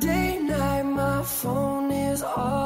day, night, my phone is off.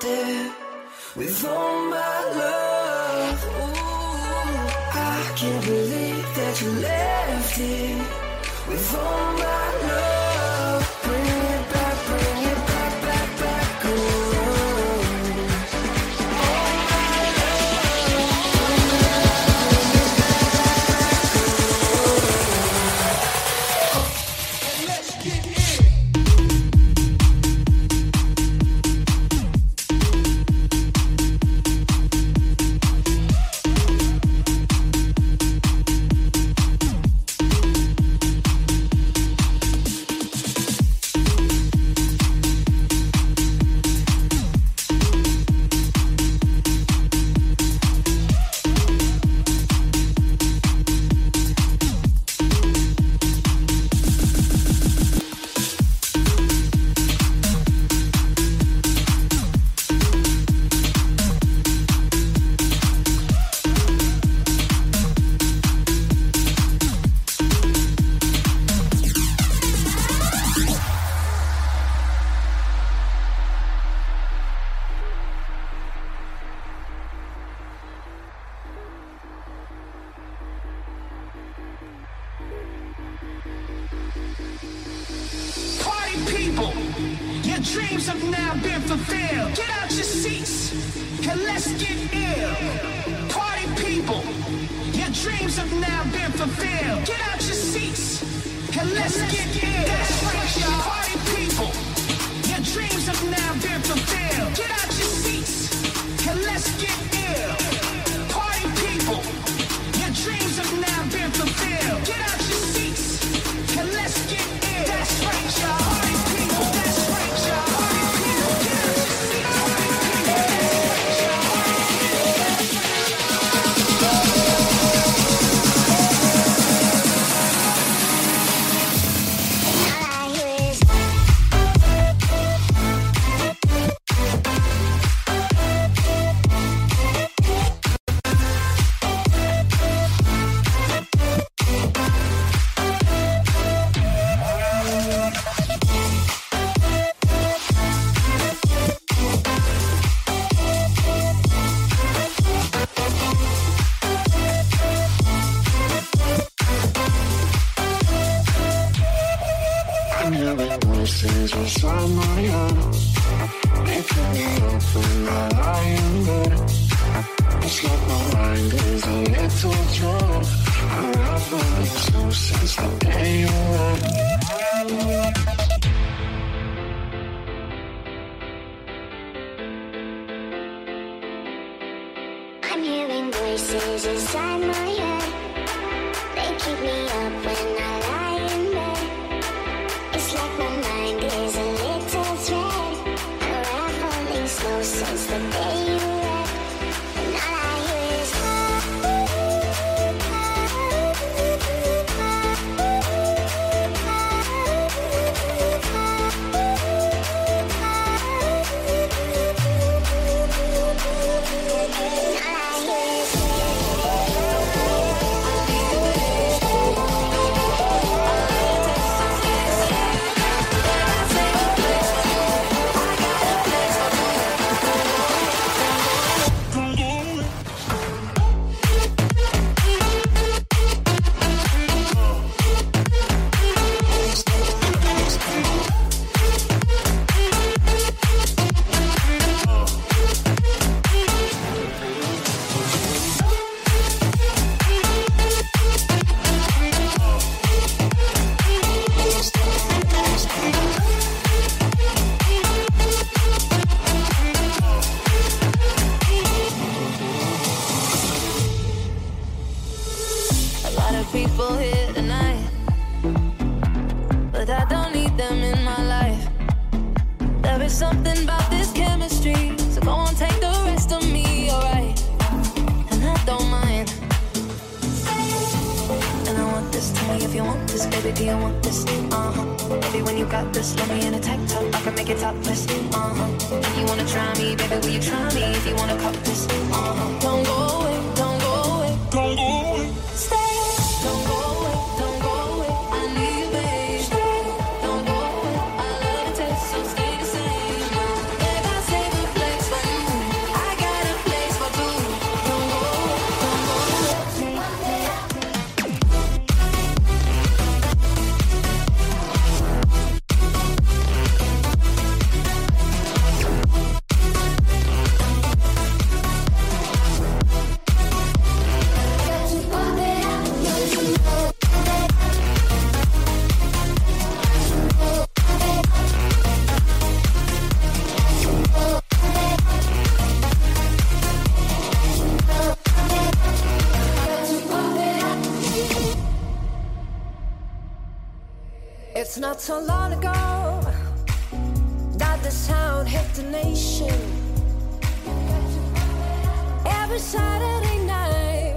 there with all my love. Ooh, I can't believe that you left me. with all my dreams have now been fulfilled. Get out your seats and let's, get, get in. That's right. Make it topless. Uh huh. If you wanna try me, baby, will you try me? If you wanna cop this, uh huh. Don't go away, don't go away, don't go It's not so long ago that the sound hit the nation. Every Saturday night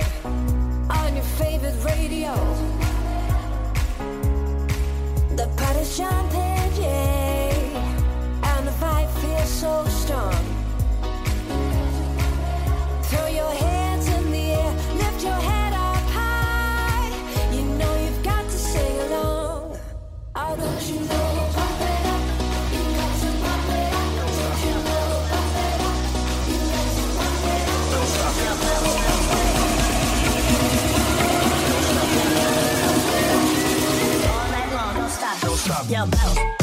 on your favorite radio. The party's jumping, yeah, and the vibe feels so strong. Yo, bounce.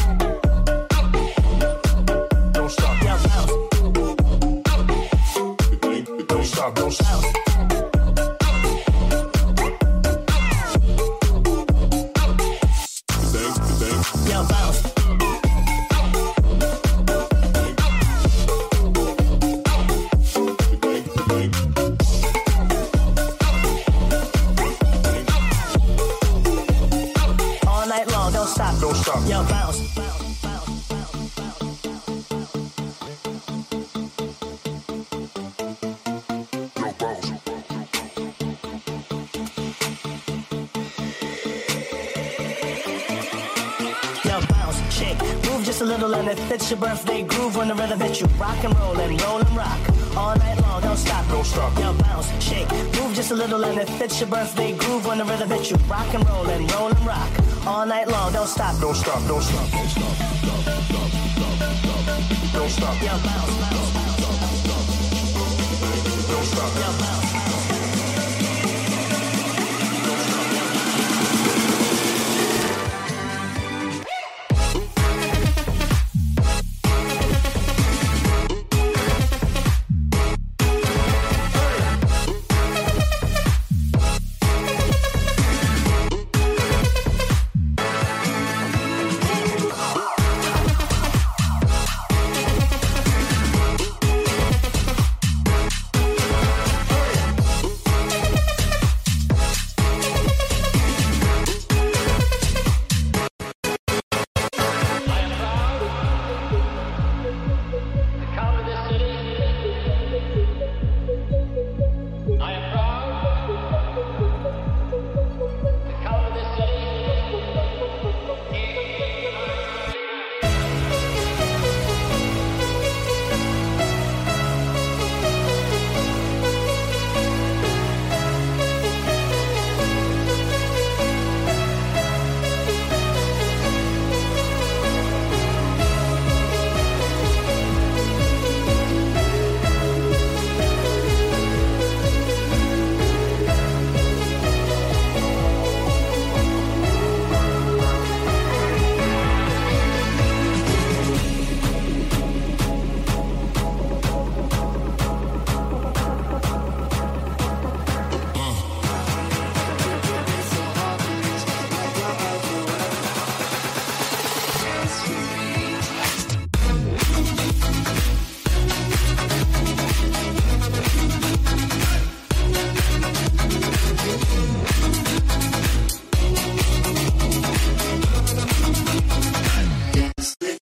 Just a little and it fits your birthday groove when the rhythm hits you. Rock and roll and roll and rock. All night long, don't stop. Don't stop. Yo, bounce, shake, move just a little and it fits your birthday groove when the rhythm hits you. Rock and roll and roll and rock. All night long, don't stop. Don't stop. Don't stop. Don't stop. Don't stop. Yo, bounce, bounce, bounce. Don't stop. Yo, bounce,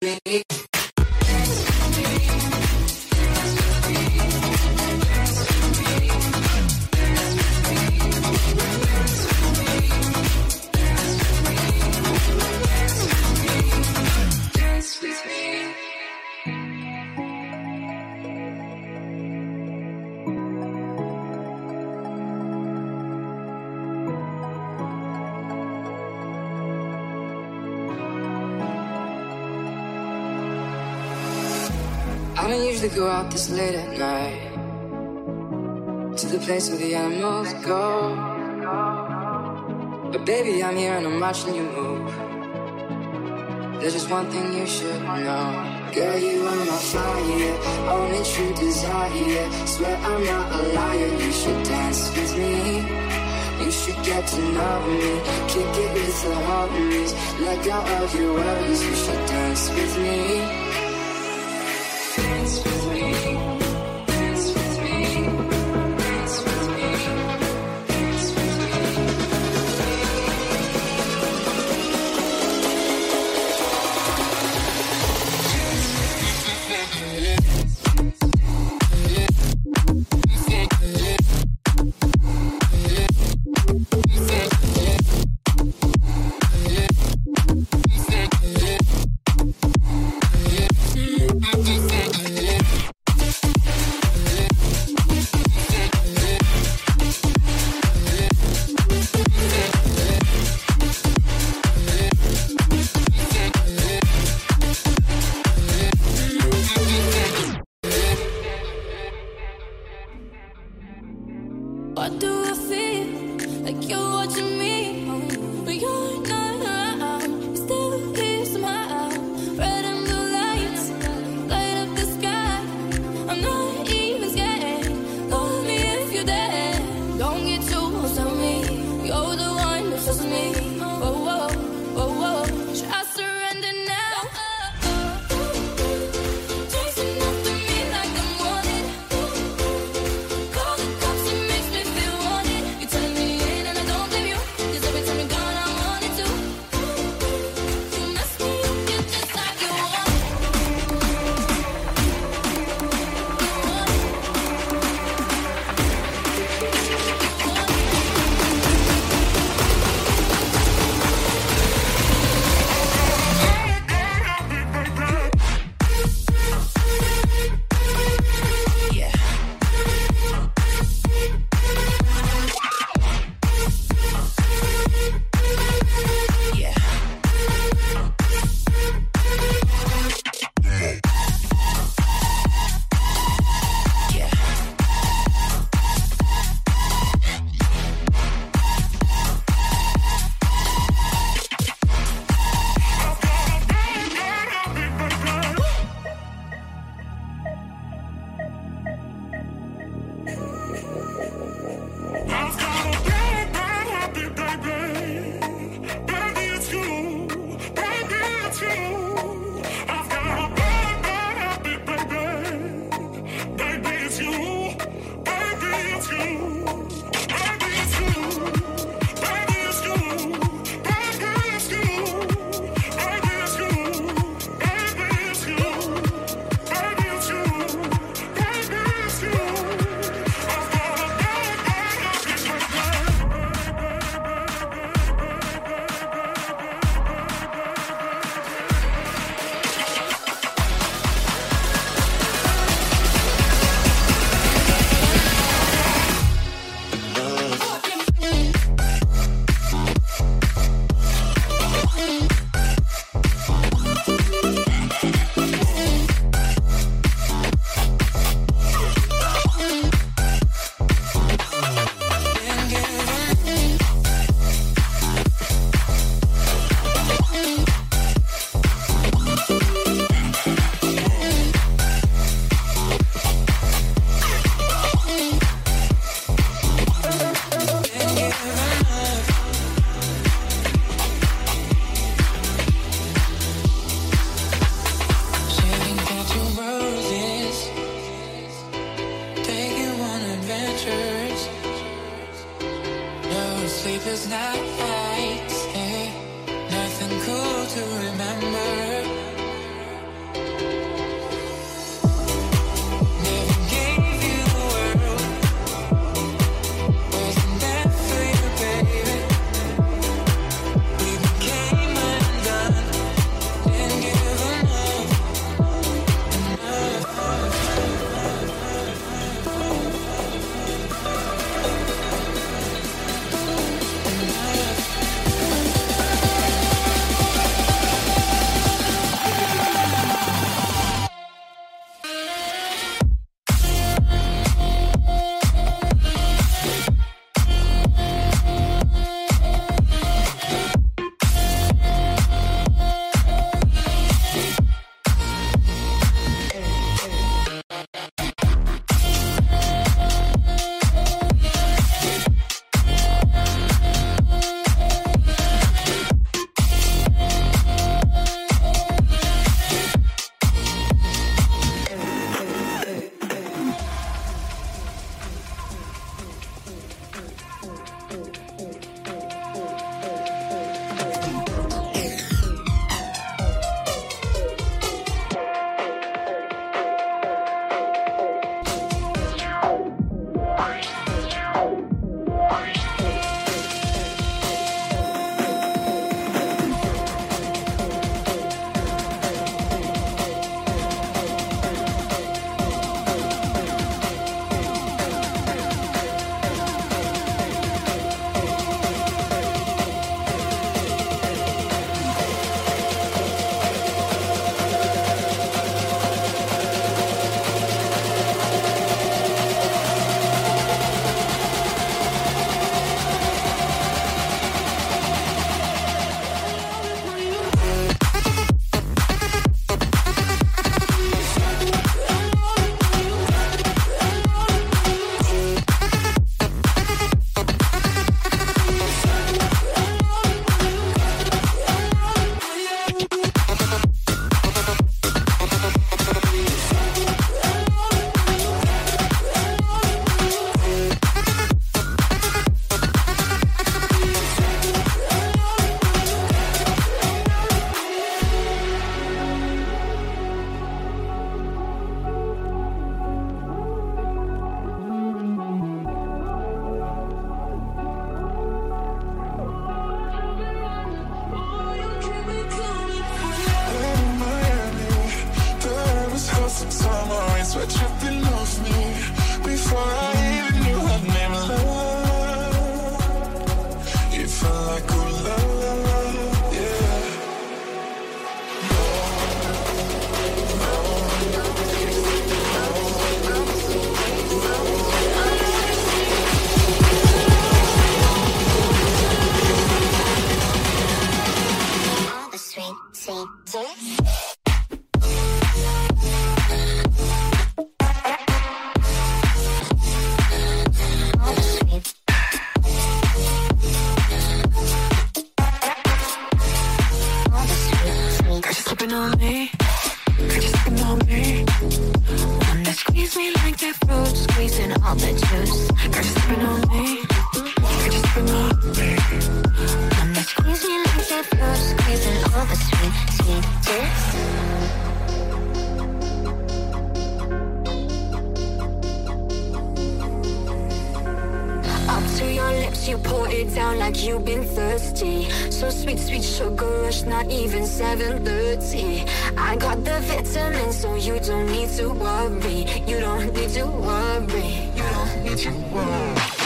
bounce. Out this late at night to the place where the animals go. But baby, I'm here and I'm watching you move. There's just one thing you should know. Girl, you are my fire, only true desire. Swear I'm not a liar, you should dance with me. You should get to know me, kick it with the homies. Let go of your worries, you should dance with me. So sweet, sweet sugar rush, not even 7.30 I got the vitamin, so you don't need to worry. You don't need to worry. You don't need to worry.